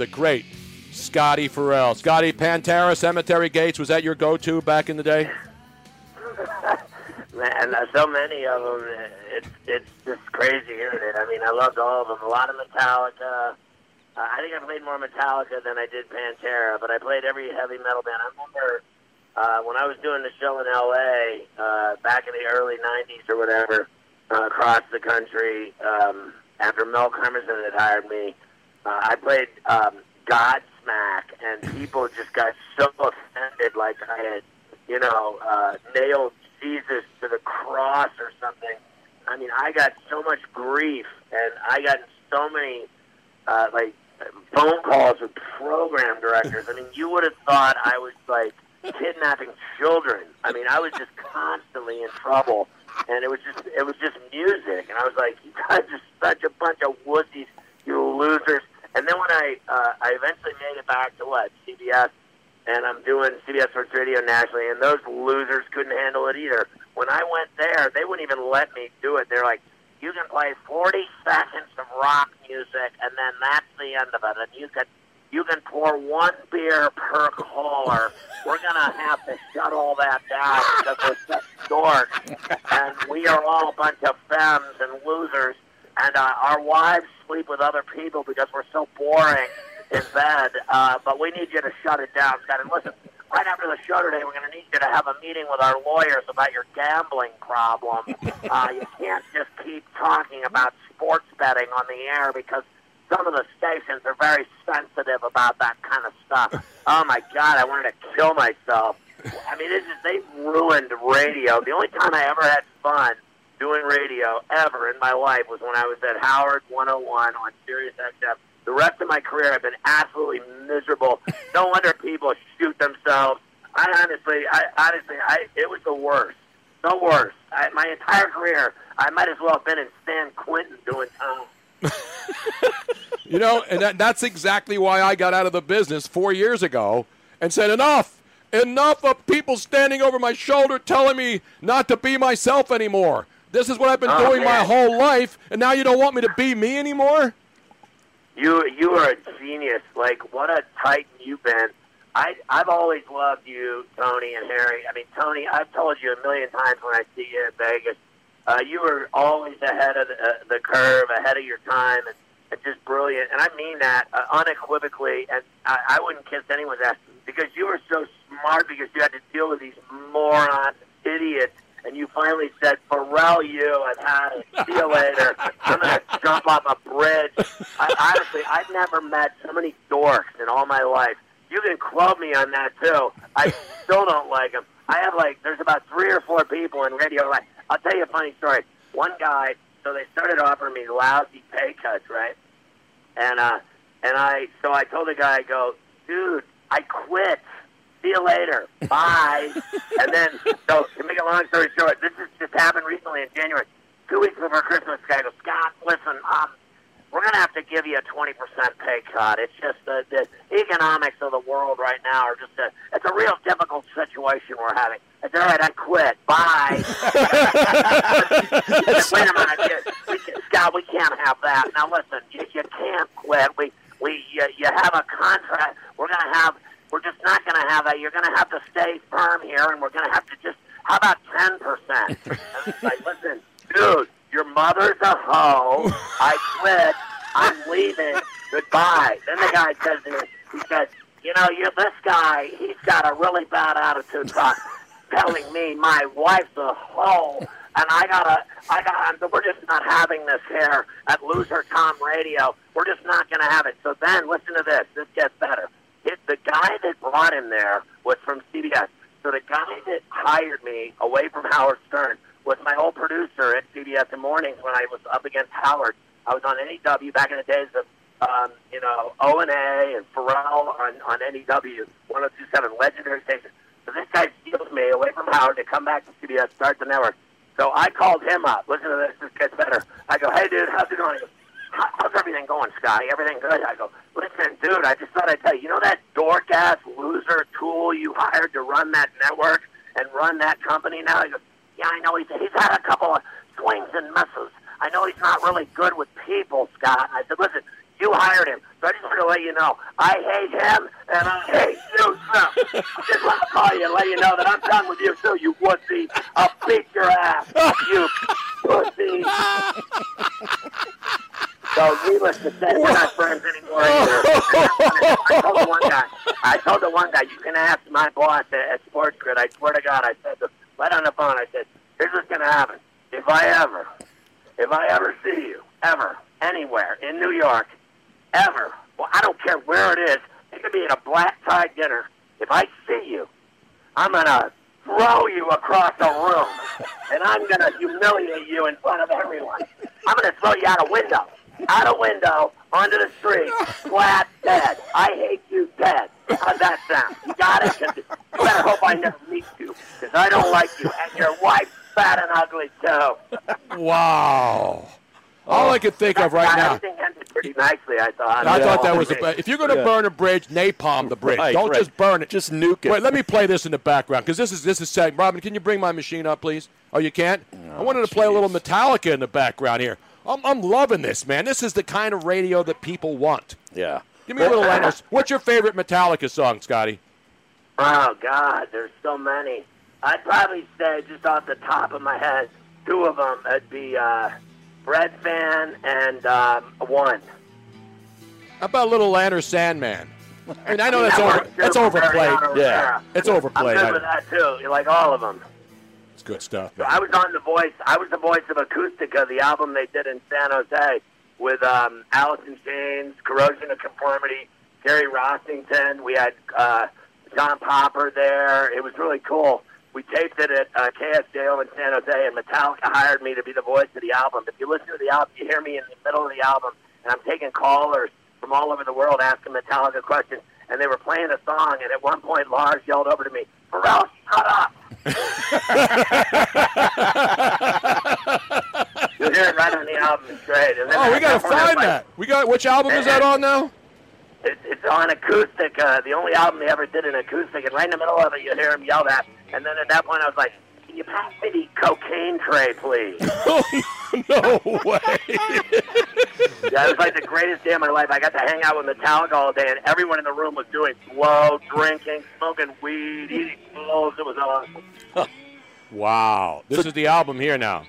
the great Scotty Ferrall. Scotty Pantera, Cemetery Gates, was that your go-to back in the day? Man, so many of them. It's it's just crazy hearing it. I mean, I loved all of them. A lot of Metallica. Uh, I think I played more Metallica than I did Pantera, but I played every heavy metal band. I remember uh, when I was doing the show in L.A. Uh, back in the early '90s or whatever, uh, across the country. Um, after Mel Karmazin had hired me, uh, I played um, Godsmack, and people just got so offended, like I had, you know, uh, nailed Jesus to the cross or something. I mean, I got so much grief, and I got so many uh, like phone calls with program directors. I mean, you would have thought I was like kidnapping children. I mean, I was just constantly in trouble, and it was just it was just music, and I was like, you guys are such a bunch of wussies, you losers. And then when I uh, I eventually made it back to what CBS, and I'm doing CBS Sports Radio nationally, and those losers couldn't handle it either. When I went there, they wouldn't even let me do it. They're like, you can play 40 seconds of rock music, and then that's the end of it. And you can you can pour one beer per caller. We're gonna have to shut all that down because we're such dorks, and we are all a bunch of femmes and losers, and uh, our wives sleep with other people because we're so boring in bed. Uh, but we need you to shut it down, Scott. And listen, right after the show today, we're going to need you to have a meeting with our lawyers about your gambling problem. Uh, you can't just keep talking about sports betting on the air because some of the stations are very sensitive about that kind of stuff. Oh my God, I wanted to kill myself. I mean, it's just, they've ruined radio. The only time I ever had fun doing radio ever in my life was when I was at Howard 101 on Sirius XM. The rest of my career, I've been absolutely miserable. No wonder people shoot themselves. I honestly, I honestly, I it was the worst, the worst. I, my entire career, I might as well have been in San Quentin doing time. You know, and that, that's exactly why I got out of the business four years ago and said, enough, enough of people standing over my shoulder telling me not to be myself anymore. This is what I've been Oh, doing my whole life, and now you don't want me to be me anymore? You you are a genius. Like what a titan you've been. I I've always loved you, Tony and Harry. I mean, Tony, I've told you a million times when I see you in Vegas, uh, you were always ahead of the, uh, the curve, ahead of your time, and, and just brilliant. And I mean that uh, unequivocally. And I, I wouldn't kiss anyone's ass because you were so smart because you had to deal with these moron idiots. And you finally said, Ferrall, you, had it. See you later. I'm going to jump off a bridge. I, honestly, I've never met so many dorks in all my life. You can quote me on that, too. I still don't like them. I have, like, there's about three or four people in radio. Like, I'll tell you a funny story. One guy, so they started offering me lousy pay cuts, right? And, uh, and I, so I told the guy, I go, dude, I quit. See you later. Bye. and then, so to make a long story short, this has just happened recently in January. Two weeks before Christmas, guy goes, Scott, listen, um, we're going to have to give you a 20% pay cut. It's just the, the economics of the world right now are just a, it's a real difficult situation we're having. It's all right, I quit. Bye. Wait a minute. You, we can, Scott, we can't have that. Now listen, you, you can't quit. We, we, you, you have a contract. We're going to have, we're just not going to have that. You're going to have to stay firm here, and we're going to have to just, how about 10%? And it's like, listen, dude, your mother's a hoe. I quit. I'm leaving. Goodbye. Then the guy says to me, he says, you know, you're this guy. He's got a really bad attitude. Talk, telling me my wife's a hoe, and I gotta, I gotta. We're just not having this here at Loser Tom Radio. We're just not gonna have it. So then, listen to this. This gets better. It, the guy that brought him there was from CBS. So the guy that hired me away from Howard Stern was my old producer at CBS in mornings when I was up against Howard. I was on NEW back in the days of, um, you know, O and A and Ferrall on on NEW 1027 legendary station. So this guy steals me away from Howard to come back to CBS, start the network. So I called him up. Listen to this. This gets better. I go, hey, dude, how's it going? He goes, "How- how's everything going, Scotty? Everything good? I go, listen, dude, I just thought I'd tell you, you know that dork ass loser tool you hired to run that network and run that company now? He goes, yeah, I know he's, he's had a couple of swings and misses. I know he's not really good with people, Scott. I said, listen, you hired him. So I just wanted to let you know I hate him and I hate you, sir. I just want to call you and let you know that I'm done with you, too, you wussy. I'll beat your ass, you pussy. So, needless to say, we're not friends anymore. Either. I told the one guy, I told the one guy, you can ask my boss at, at Sports Grid. I swear to God, I said, to, right on the phone, I said, here's what's going to happen. If I ever, if I ever see you, ever, anywhere in New York, ever, well, I don't care where it is, it could be at a black tie dinner. If I see you, I'm going to throw you across a room, and I'm going to humiliate you in front of everyone. I'm going to throw you out a window out a window, onto the street, flat dead. I hate you dead. How's that sound? You got it? You better hope I never meet you, because I don't like you, and your wife's fat and ugly, too. Wow. All I could think of right now. Everything ended pretty nicely, I thought. I Yeah. thought that was a, if you're going to Yeah. burn a bridge, napalm the bridge. Right, Don't right. just burn it. Just nuke it. Wait, let me play this in the background because this is this is sad. Robin, can you bring my machine up, please? Oh, you can't. I wanted to play a little. Metallica in the background here. I'm, I'm loving this, man. This is the kind of radio that people want. Yeah. Give me a little Leonard. What's your favorite Metallica song, Scotty? Oh God, there's so many. I'd probably say just off the top of my head, two of them. It'd be uh, Bread Fan and um, one. How about little Enter Sandman? I mean, I know that's over, that's overplayed. Yeah. Rivera. It's I'm overplayed. good I- with that too. You like all of them. It's good stuff. So I was on the voice. I was the voice of Acoustica, the album they did in San Jose with um, Alice in Chains, Corrosion of Conformity, Gary Rossington. We had uh, John Popper there. It was really cool. We taped it at uh, KSJO in San Jose, and Metallica hired me to be the voice of the album. If you listen to the album, you hear me in the middle of the album, and I'm taking callers from all over the world asking Metallica questions, and they were playing a song, and at one point Lars yelled over to me, Ferrall, shut up! You'll hear it right on the album. It's great. And then Oh, we got to find like- that. We got which album is that on now? It, it's on acoustic. Uh, the only album they ever did in acoustic, and right in the middle of it, you hear him yell that. And then at that point, I was like, "Can you pass me the cocaine tray, please?" no way. yeah, it was like the greatest day of my life. I got to hang out with Metallica all day, and everyone in the room was doing blow, drinking, smoking weed, eating bowls. It was awesome. Wow. This is the album here now.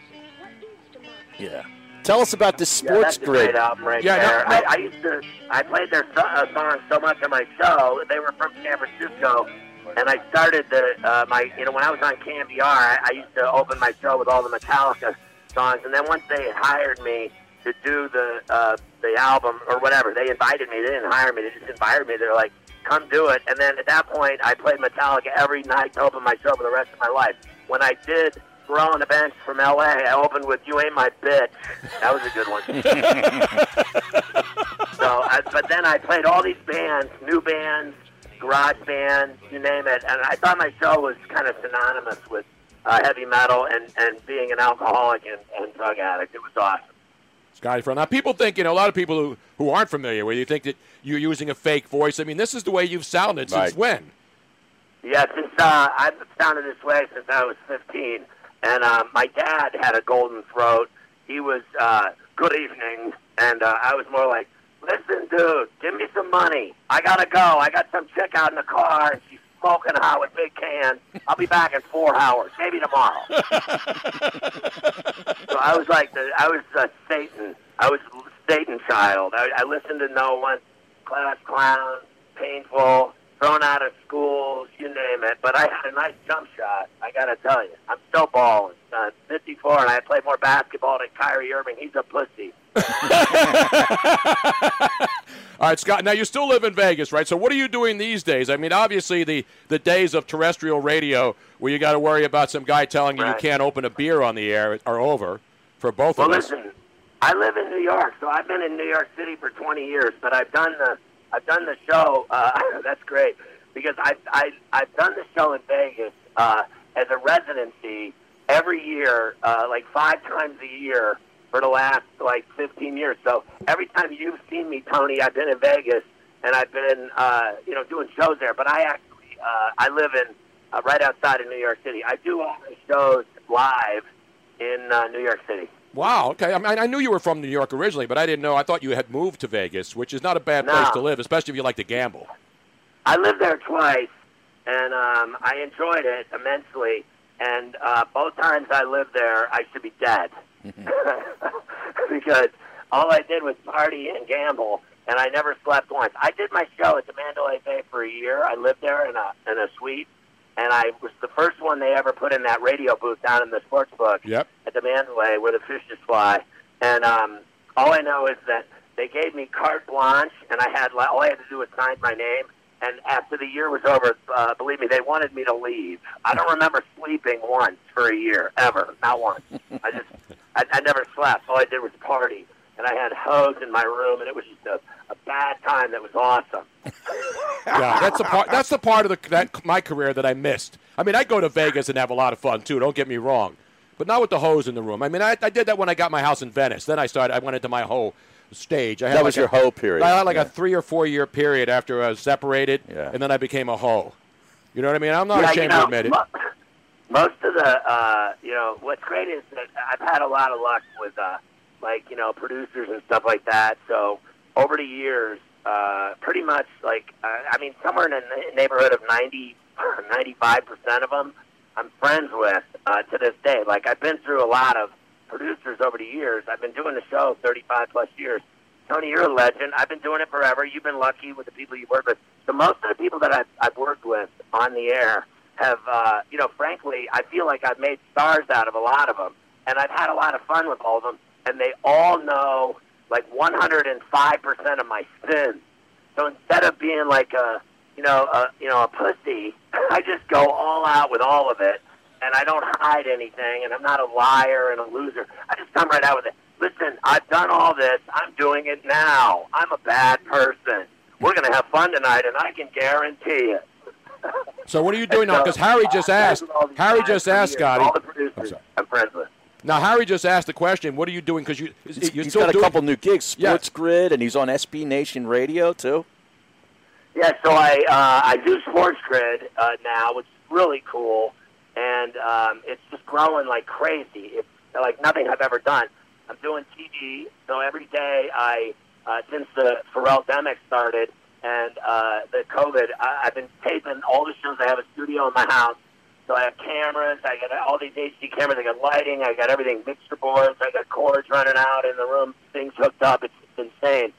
Yeah. Tell us about this Yeah, sports that's a grid. great album right Yeah, no, there. no. I, I used to, I played their so- uh, songs so much on my show. They were from San Francisco, and I started the uh, my, you know, when I was on KMBR, I, I used to open my show with all the Metallica songs, and then once they hired me to do the uh, the album or whatever, they invited me. They didn't hire me; they just invited me. They're like, "Come do it." And then at that point, I played Metallica every night to open my show for the rest of my life. When I did. Grow on the bench from LA. I opened with "You Ain't My Bitch." That was a good one. So, I, but then I played all these bands, new bands, garage bands, you name it, and I thought my show was kind of synonymous with uh, heavy metal and, and being an alcoholic and, and drug addict. It was awesome. Scotty Front. Now, people think, you know, a lot of people who, who aren't familiar with you think that you're using a fake voice. I mean, this is the way you've sounded since when? Yeah, since uh, I've sounded this way since I was 15, and uh, my dad had a golden throat. He was uh, good evening, and uh, I was more like, listen, dude, give me some money. I gotta go. I got some chick out in the car, and she's smoking hot with big cans. I'll be back in four hours, maybe tomorrow. so I was like, the, I was uh, Satan. I was Satan child. I, I listened to no one, class clown, painful, thrown out of school, you name it. But I had a nice jump shot. I got to tell you, I'm still balling. Uh, 54, and I played more basketball than Kyrie Irving. He's a pussy. All right, Scott. Now you still live in Vegas, right? So what are you doing these days? I mean, obviously the the days of terrestrial radio where you got to worry about some guy telling you you can't open a beer on the air are over for both Well, of us. Well listen, I live in New York, so I've been in New York City for 20 years. But I've done the I've done the show. Uh, that's great because I've I, I've done the show in Vegas uh, as a residency every year, uh, like five times a year for the last like 15 years. So every time you've seen me, Tony, I've been in Vegas and I've been uh, you know doing shows there. But I actually uh, I live in uh, right outside of New York City. I do all my shows live in uh, New York City. Wow. Okay. I mean, I knew you were from New York originally, but I didn't know. I thought you had moved to Vegas, which is not a bad place to live, especially if you like to gamble. I lived there twice, and um, I enjoyed it immensely. And uh, both times I lived there, I should be dead because all I did was party and gamble, and I never slept once. I did my show at the Mandalay Bay for a year. I lived there in a in a suite, and I was the first one they ever put in that radio booth down in the sports book Yep. at the Mandalay where the fishes fly. And um, all I know is that they gave me carte blanche, and I had all I had to do was sign my name. And after the year was over, uh, believe me, they wanted me to leave. I don't remember sleeping once for a year ever, not once. I just, I, I never slept. All I did was party, and I had hoes in my room, and it was just a, a bad time that was awesome. Yeah, that's the part. That's the part of the that my career that I missed. I mean, I go to Vegas and have a lot of fun too. Don't get me wrong, but not with the hose in the room. I mean, I, I did that when I got my house in Venice. Then I started. I went into my whole stage. I had That like was your a- hoe period. I had like Yeah. a three or four year period after I was separated, Yeah. and then I became a hoe. You know what I mean? I'm not Yeah, you ashamed know, to admit it. Mo- Most of the, uh, you know, what's great is that I've had a lot of luck with, uh, like, you know, producers and stuff like that. So over the years, uh, pretty much, like, uh, I mean, somewhere in the neighborhood of 90, 95% of them I'm friends with uh, to this day. Like, I've been through a lot of producers over the years. I've been doing the show 35 plus years. Tony, you're a legend. I've been doing it forever. You've been lucky with the people you work with. So most of the people that I've, I've worked with on the air have, uh, you know, frankly, I feel like I've made stars out of a lot of them, and I've had a lot of fun with all of them, and they all know like 105% of my sins. So instead of being like a, you know, a, you know, a pussy, I just go all out with all of it, and I don't hide anything, and I'm not a liar and a loser. I just come right out with it. Listen, I've done all this. I'm doing it now. I'm a bad person. We're going to have fun tonight, and I can guarantee it. So what are you doing now? Because Harry just asked. Harry just asked, Scotty. All the producers I'm friends with. Now Harry just asked the question. What are you doing? Because you He's, you're he's still got a doing- couple new gigs, Yeah. Sports Grid, and he's on SB Nation Radio too. Yeah, so I uh, I do Sports Grid uh, now, which is really cool, and um, it's just growing like crazy. It's like nothing I've ever done. I'm doing TV, so every day I uh, since the Ferrall demic started and uh, the COVID, I, I've been taping all the shows. I have a studio in my house, so I have cameras. I got all these HD cameras. I got lighting. I got everything, mixer boards. I got cords running out in the room. Things hooked up. It's, it's insane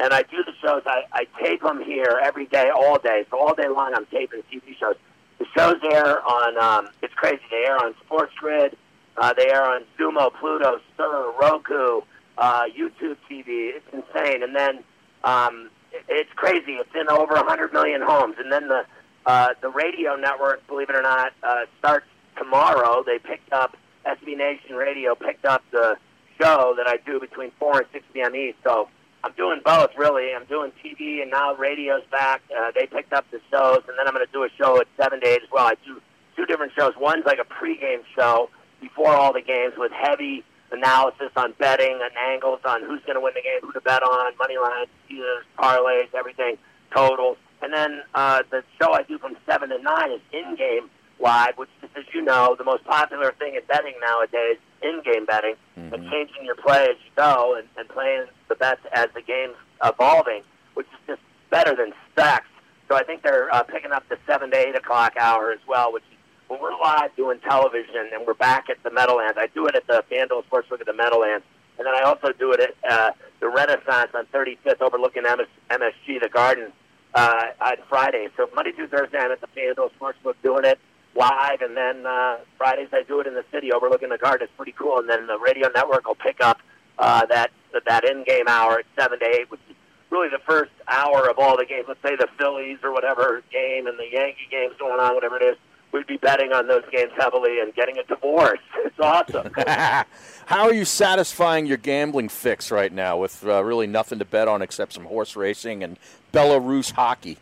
and I do the shows. I, I tape them here every day, all day. So all day long, I'm taping TV shows. The shows air on. Um, it's crazy. They air on Sports Grid. Uh, they air on Xumo, Pluto, Sir, Roku, uh, YouTube TV. It's insane. And then um, it's crazy. It's in over 100 million homes. And then the uh, the radio network, believe it or not, uh, starts tomorrow. They picked up SB Nation Radio picked up the show that I do between 4 and 6 p.m. East. So I'm doing both, really. I'm doing TV, and now radio's back. Uh, they picked up the shows, and then I'm going to do a show at 7 to 8 as well. I do two different shows. One's like a pregame show before all the games with heavy analysis on betting and angles on who's going to win the game, who to bet on, money lines, teasers, parlays, everything, totals. And then uh, the show I do from 7 to 9 is in-game live, which is, as you know, the most popular thing in betting nowadays, in-game betting, and changing your play as you go and, and playing the bets as the game's evolving, which is just better than sex. So I think they're uh, picking up the 7 to 8 o'clock hour as well, which is when we're live doing television and we're back at the Meadowlands. I do it at the FanDuel Sportsbook at the Meadowlands. And then I also do it at uh, the Renaissance on 35th overlooking MS- MSG, the Garden, uh, on Friday. So Monday through Thursday, I'm at the FanDuel Sportsbook doing it live, and then uh, Fridays I do it in the city overlooking the Garden. It's pretty cool. And then the radio network will pick up uh, that that in-game hour at seven to eight, which is really the first hour of all the games. Let's say the Phillies or whatever game, and the Yankee games going on, whatever it is. We'd be betting on those games heavily and getting a divorce. It's awesome. How are you satisfying your gambling fix right now with uh, really nothing to bet on except some horse racing and Belarus hockey?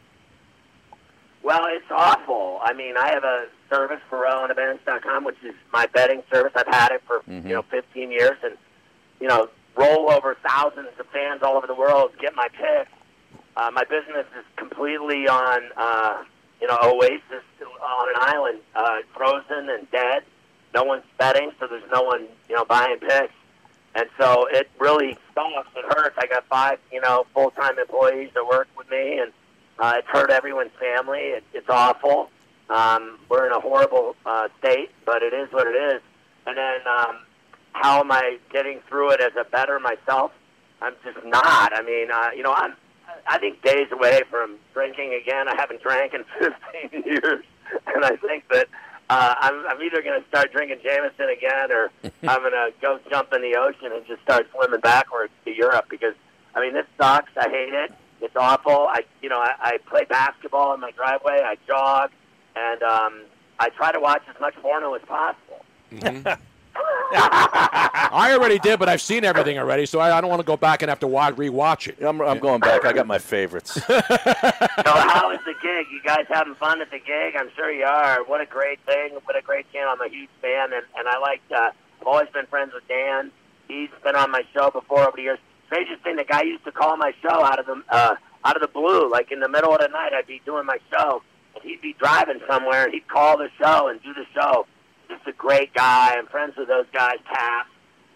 Well, it's awful. I mean, I have a service for RowlandEvents.com, which is my betting service. I've had it for you know 15 years, and you know, roll over thousands of fans all over the world get my picks. Uh, my business is completely on uh, you know Oasis on an island, uh, frozen and dead. No one's betting, so there's no one you know buying picks. and so it really stalks. It hurts. I got five, you know, full time employees that work with me, and uh, it's hurt everyone's family. It, it's awful. Um, we're in a horrible uh, state, but it is what it is. And then, um, how am I getting through it as a better myself? I'm just not. I mean, uh, you know, I'm. I think days away from drinking again. I haven't drank in 15 years, and I think that uh, I'm, I'm either going to start drinking Jameson again, or I'm going to go jump in the ocean and just start swimming backwards to Europe because I mean this sucks. I hate it. It's awful. I you know I, I play basketball in my driveway. I jog, and um, I try to watch as much porno as possible. Mm-hmm. I already did, but I've seen everything already, so I, I don't want to go back and have to watch, rewatch it. I'm, I'm going back. I got my favorites. so how is the gig? You guys having fun at the gig? I'm sure you are. What a great thing! What a great channel. I'm a huge fan, and and I like. Uh, I've always been friends with Dan. He's been on my show before over the years. Strangest thing, the guy used to call my show out of the uh, out of the blue, like in the middle of the night. I'd be doing my show, and he'd be driving somewhere, and he'd call the show and do the show just a great guy. I'm friends with those guys, Pat.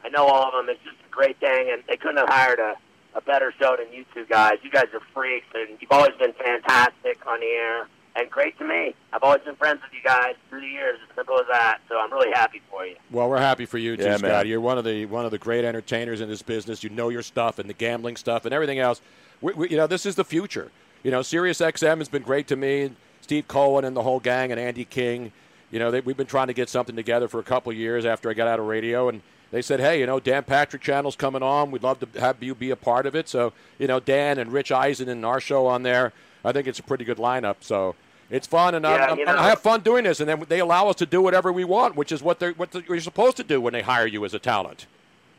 I know all of them. It's just a great thing, and they couldn't have hired a, a better show than you two guys. You guys are freaks, and you've always been fantastic on the air and great to me. I've always been friends with you guys through the years, as simple as that. So I'm really happy for you. Well, we're happy for you too, Yeah, Scott. man. You're one of the one of the great entertainers in this business. You know your stuff and the gambling stuff and everything else. We, we, you know, this is the future. You know, Sirius XM has been great to me. Steve Cohen and the whole gang and Andy King. You know, they, we've been trying to get something together for a couple of years after I got out of radio, and they said, "Hey, you know, Dan Patrick Channel's coming on. We'd love to have you be a part of it." So, you know, Dan and Rich Eisen and our show on there. I think it's a pretty good lineup. So it's fun, and, I, Yeah, I'm- you I have fun doing this. And then they allow us to do whatever we want, which is what they're what the, you're supposed to do when they hire you as a talent.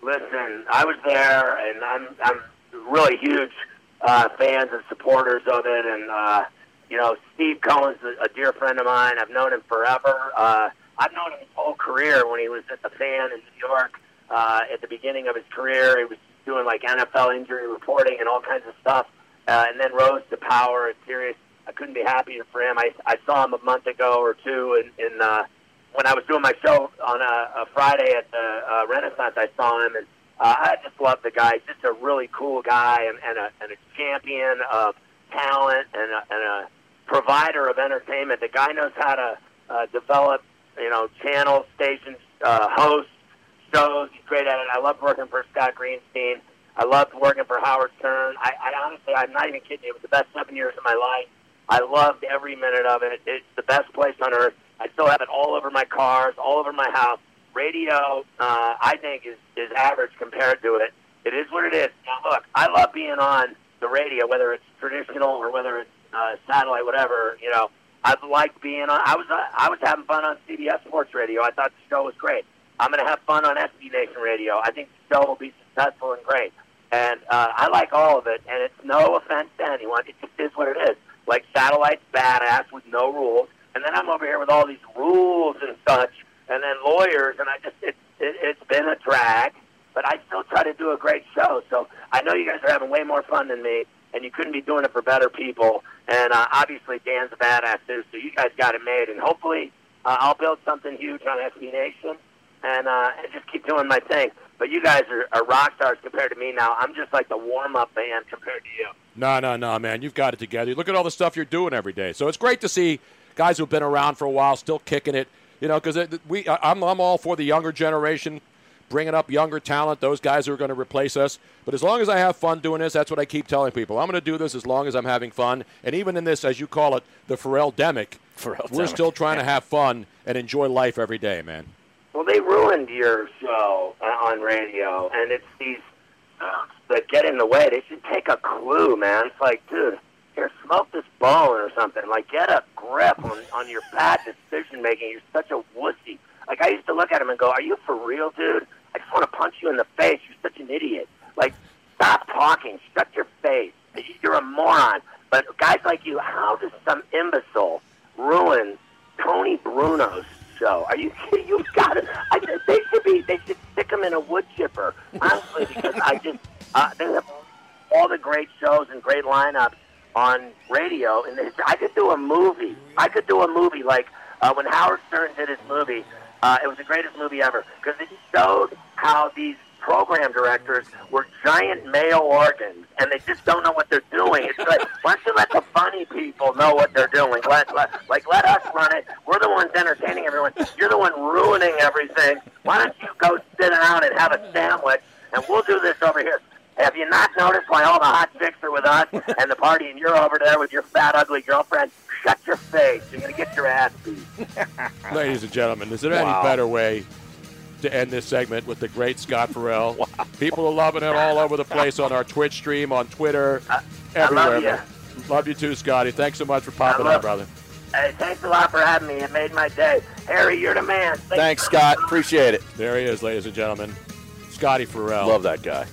Listen, I was there, and I'm I'm really huge uh, fans and supporters of it. And uh, you know, Steve Cohen's a, a dear friend of mine. I've known him forever. Uh, I've known him his whole career. When he was at the Fan in New York, uh, at the beginning of his career, he was doing like NFL injury reporting and all kinds of stuff, uh, and then rose to power at Sirius. I couldn't be happier for him. I I saw him a month ago or two in in. Uh, when I was doing my show on a, a Friday at the uh, Renaissance, I saw him, and uh, I just love the guy. Just a really cool guy and, and, a, and a champion of talent and a, and a provider of entertainment. The guy knows how to uh, develop, you know, channel stations, uh, hosts, shows. He's great at it. I love working for Scott Greenstein. I loved working for Howard Stern. I, I honestly, I'm not even kidding you. It was the best seven years of my life. I loved every minute of it. It's the best place on earth. I still have it all over my cars, all over my house. Radio, uh, I think, is, is average compared to it. It is what it is. Now, look, I love being on the radio, whether it's traditional or whether it's uh, satellite, whatever. You know, I've liked being on. I was uh, I was having fun on CBS Sports Radio. I thought the show was great. I'm going to have fun on SB Nation Radio. I think the show will be successful and great. And uh, I like all of it. And it's no offense to anyone. It just is what it is. Like satellite's badass with no rules. And then I'm over here with all these rules and such, and then lawyers, and I just it, it it's been a drag. But I still try to do a great show. So I know you guys are having way more fun than me, and you couldn't be doing it for better people. And uh, obviously Dan's a badass too. So you guys got it made, and hopefully uh, I'll build something huge on SB Nation, and uh, and just keep doing my thing. But you guys are, are rock stars compared to me now. I'm just like the warm up band compared to you. No, no, no, man. You've got it together. Look at all the stuff you're doing every day. So it's great to see guys who've been around for a while still kicking it. You know, because we, I- I'm, I'm all for the younger generation, bringing up younger talent. Those guys who are going to replace us. But as long as I have fun doing this, that's what I keep telling people. I'm going to do this as long as I'm having fun. And even in this, as you call it, the Ferrall demic, Ferrall we're still trying to have fun and enjoy life every day, man. Well, they ruined your show uh, on radio, and it's these uh, that get in the way. They should take a clue, man. It's like, dude, here, smoke this bone or something. Like, get a grip on, on your bad decision making. You're such a wussy. Like, I used to look at him and go, "Are you for real, dude? I just want to punch you in the face. You're such an idiot. Like, stop talking. Shut your face. You're a moron." But guys like you, how does some imbecile ruin Tony Bruno's show? Are you kidding? You've got it. They should be. They should stick him in a wood chipper. Honestly, because I just uh, they have all the great shows and great lineups on radio. And it's- I could do a movie. I could do a movie like uh, when Howard Stern did his movie. Uh, it was the greatest movie ever because it showed how these program directors were giant male organs, and they just don't know what they're doing. It's like, why don't you let the funny people know what they're doing? Let, let, like, let us run it. We're the ones entertaining everyone. You're the one ruining everything. Why don't you go sit down and have a sandwich, and we'll do this over here. Have you not noticed why all the hot chicks are with us and the party, and you're over there with your fat, ugly girlfriend? Shut your face. You're going to get your ass beat. Ladies and gentlemen, is there Wow. any better way to end this segment with the great Scott Ferrall? People are loving it all over the place on our Twitch stream, on Twitter, I everywhere. love you. Love you too, Scotty. Thanks so much for popping love- on, brother. Hey, thanks a lot for having me. It made my day. Harry, you're the man. Thanks, Scott. Appreciate it. There he is, ladies and gentlemen. Scotty Ferrall. Love that guy.